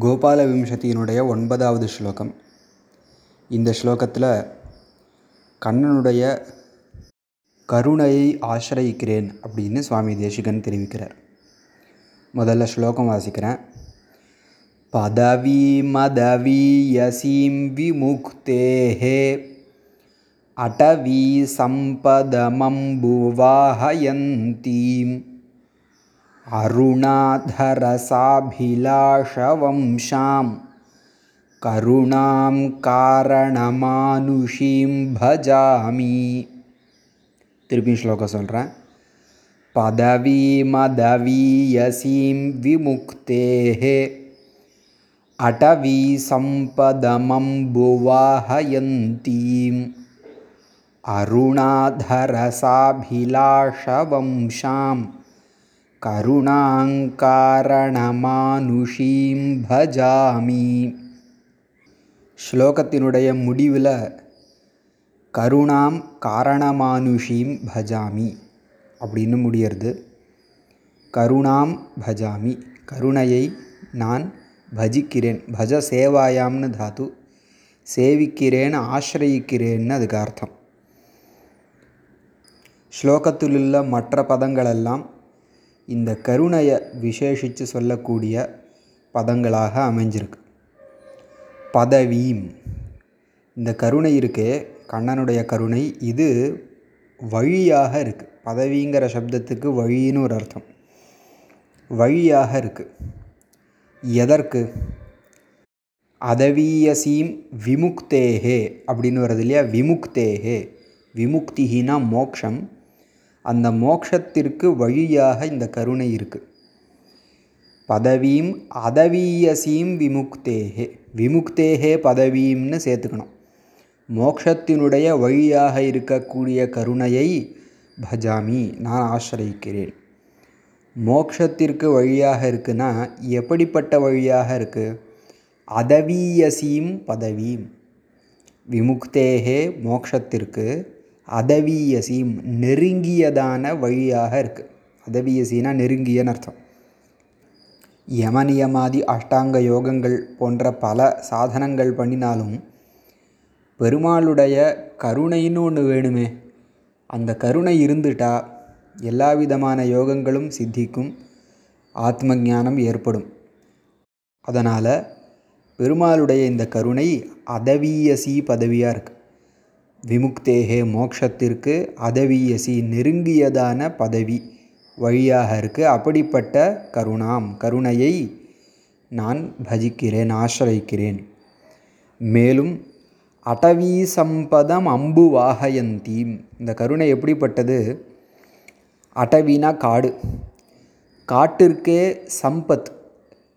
கோபால விம்சதியினுடைய ஒன்பதாவது ஸ்லோகம். இந்த ஸ்லோகத்தில் கண்ணனுடைய கருணையை ஆசிரயிக்கிறேன் அப்படின்னு சுவாமி தேசிகன் தெரிவிக்கிறார். முதல்ல ஸ்லோகம் வாசிக்கிறேன். பதவி மதவீயசீம் விமுக்தேஹே அடவி சம்பதமம்புவாஹயந்தீம். அருணாதரசாபிலாஷவம்சாம் கருணாம் காரணமானுஷீம் பஜாமி திருப்பி ஸ்லோகம் சொல்கிறேன் பதவி மதவீயசீம் விமுக்தேஹே அடவி சம்பதமம்புவாஹயந்தீம் அருணாதரசாபிலாஷவம்சாம் கருணாங்காரணமானுஷீம் பஜாமி. ஸ்லோகத்தினுடைய முடிவில் கருணாம் காரணமானுஷீம் பஜாமி அப்படின்னு முடியறது. கருணாம் பஜாமி கருணையை நான் பஜிக்கிறேன் பஜ சேவாயாம்னு தாத்து சேவிக்கிறேன் ஆசிரயிக்கிறேன்னு அதுக்கு அர்த்தம். ஸ்லோகத்திலுள்ள மற்ற பதங்களெல்லாம் இந்த கருணையை விசேஷித்து சொல்லக்கூடிய பதங்களாக அமைஞ்சிருக்கு. பதவீம். இந்த கருணை இருக்கே கண்ணனுடைய கருணை இது வழியாக இருக்குது பதவிங்கிற சப்தத்துக்கு வழின்னு ஒரு அர்த்தம். வழியாக இருக்குது எதற்கு? அதவீயசீம் விமுக்தேஹே அப்படின்னு வருது இல்லையா? விமுக்தேஹே விமுக்திகினா மோக்ஷம். அந்த மோக்ஷத்திற்கு வழியாக இந்த கருணை இருக்குது பதவியும் அதவீயசீம் விமுக்தேகே விமுக்தேஹே பதவியும்னு சேர்த்துக்கணும். மோக்ஷத்தினுடைய வழியாக இருக்கக்கூடிய கருணையை பஜாமி நான் ஆசிரயிக்கிறேன். மோக்ஷத்திற்கு வழியாக இருக்குன்னா எப்படிப்பட்ட வழியாக இருக்குது அதவீயசீம் பதவியும் விமுக்தேகே மோக்ஷத்திற்கு அதவீயசீம் நெருங்கியதான வழியாக இருக்குது அதவீயசீனா நெருங்கியன்னு அர்த்தம். யமனியமாதி அஷ்டாங்க யோகங்கள் போன்ற பல சாதனங்கள் பண்ணினாலும் பெருமாளுடைய கருணைன்னு ஒன்று வேணுமே. அந்த கருணை இருந்துட்டா எல்லா விதமான யோகங்களும் சித்திக்கும் ஆத்ம ஞானம் ஏற்படும். அதனால் பெருமாளுடைய இந்த கருணை அதவீயசி பதவியாக இருக்குது விமுக்தேகே மோக்ஷத்திற்கு அதவீயசி நெருங்கியதான பதவி வழியாக இருக்குது அப்படிப்பட்ட கருணாம் கருணையை நான் பஜிக்கிறேன் ஆசிரயிக்கிறேன். மேலும் அடவீ சம்பதம் அம்பு வாகயந்தீம். இந்த கருணை எப்படிப்பட்டது? அடவினா காடு. காட்டிற்கே சம்பத்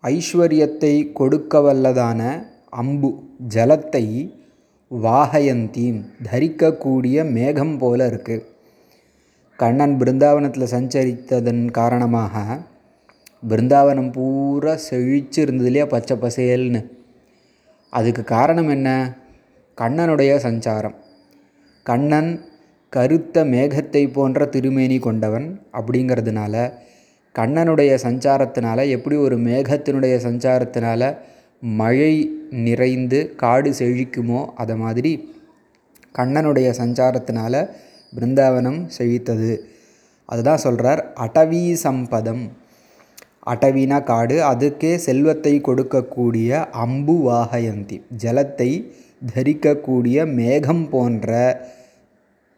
ஐஸ்வர்யத்தை கொடுக்க வல்லதான அம்பு ஜலத்தை வாகயந்தீம் தரிக்கக்கூடிய மேகம் போல இருக்குது கண்ணன் பிருந்தாவனத்தில் சஞ்சரித்ததன் காரணமாக பிருந்தாவனம் பூரா செழிச்சு இருந்தது இல்லையா? பச்சை பசேல்னு. அதுக்கு காரணம் என்ன? கண்ணனுடைய சஞ்சாரம். கண்ணன் கருத்த மேகத்தை போன்ற திருமேனி கொண்டவன். அப்படிங்கிறதுனால கண்ணனுடைய சஞ்சாரத்தினால எப்படி ஒரு மேகத்தினுடைய சஞ்சாரத்தினால மழை நிறைந்து காடு செழிக்குமோ அதை மாதிரி கண்ணனுடைய சஞ்சாரத்தினால பிருந்தாவனம் செழித்தது. அதுதான் சொல்கிறார் அடவி சம்பதம். அடவினா காடு அதுக்கே செல்வத்தை கொடுக்கக்கூடிய அம்பு வாகயந்தி ஜலத்தை தரிக்கக்கூடிய மேகம் போன்ற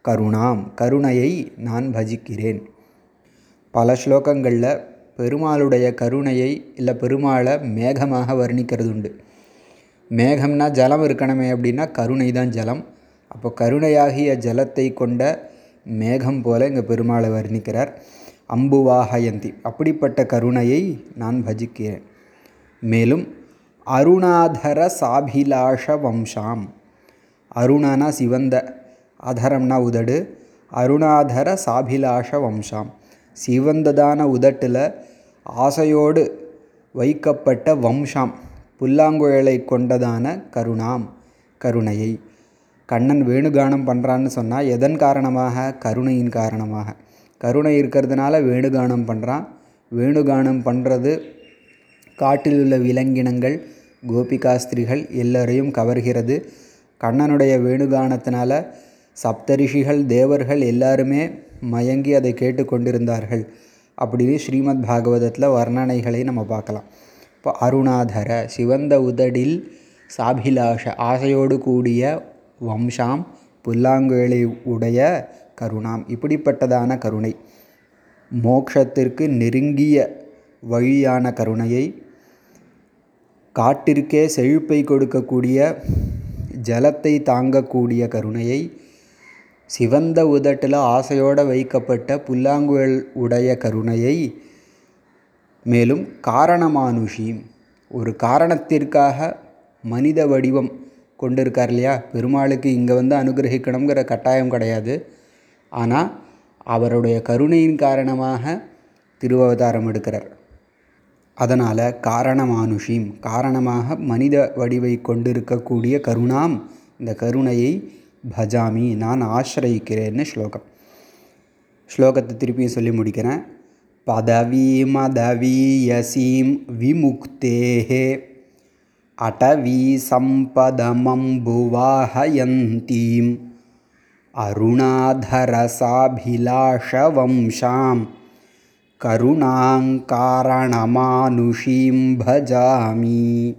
கருணாம் கருணையை நான் பஜிக்கிறேன். பல ஸ்லோகங்களில் பெருமாளுடைய கருணையை இல்லை பெருமாளை மேகமாக வர்ணிக்கிறது உண்டு மேகம்னா ஜலம் இருக்கணுமே அப்படின்னா கருணை தான் ஜலம். அப்போ கருணையாகிய ஜலத்தை கொண்ட மேகம் போல இங்கே பெருமாளை வர்ணிக்கிறார். அம்புவாகயந்தி அப்படிப்பட்ட கருணையை நான் பஜிக்கிறேன். மேலும் அருணாதர சாபிலாஷ வம்சாம். அருணானா சிவந்த அதரம்னா உதடு. அருணாதர சாபிலாஷ வம்சாம். சிவந்ததான உதட்டில் ஆசையோடு வைக்கப்பட்ட வம்சாம் புல்லாங்குழலை கொண்டதான கருணாம் கருணையை. கண்ணன் வேணுகானம் பண்ணுறான்னு சொன்னால் எதன் காரணமாக? கருணையின் காரணமாக. கருணை இருக்கிறதுனால வேணுகானம் பண்ணுறான் வேணுகானம் பண்ணுறது காட்டில் உள்ள விலங்கினங்கள் கோபிகாஸ்திரிகள் எல்லோரையும் கவர்கிறது. கண்ணனுடைய வேணுகானத்தினால சப்தரிஷிகள் தேவர்கள் எல்லாருமே மயங்கி அதை கேட்டு கொண்டிருந்தார்கள். அப்படின்னு ஸ்ரீமத் பாகவதத்தில் வர்ணனைகளை நம்ம பார்க்கலாம். இப்போ அருணாதர சிவந்த உதடில் சாபிலாஷ ஆசையோடு கூடிய வம்சாம் புல்லாங்குழலை உடைய கருணாம் இப்படிப்பட்டதான கருணை. மோக்ஷத்திற்கு நெருங்கிய வழியான கருணையை காட்டிற்கே செழிப்பை கொடுக்கக்கூடிய ஜலத்தை தாங்கக்கூடிய கருணையை சிவந்த உதட்டில் ஆசையோடு வைக்கப்பட்ட புல்லாங்குழல் உடைய கருணையை மேலும் காரணமானுஷி ஒரு காரணத்திற்காக மனித வடிவம் கொண்டிருக்கார் இல்லையா? பெருமாளுக்கு இங்கே வந்து அனுகிரகிக்கணுங்கிற கட்டாயம் கிடையாது. ஆனால் அவருடைய கருணையின் காரணமாக திருவவதாரம் எடுக்கிறார். அதனால் காரணமானுஷிம் காரணமாக மனித வடிவை கொண்டிருக்கக்கூடிய கருணாம் இந்த கருணையை பஜாமி நான் ஆசிரயிக்கிறேன்னு ஸ்லோகம். ஸ்லோகத்தை திருப்பியும் சொல்லி முடிக்கிறேன். பதவி மதவீயசீம் விமுக்தேஹே அடவி சம்பதமம்புவாஹயந்தீம் அருணாதரசாபிலாஷவம்சாம் கருணாங்காரணமானுஷீம் பஜாமி.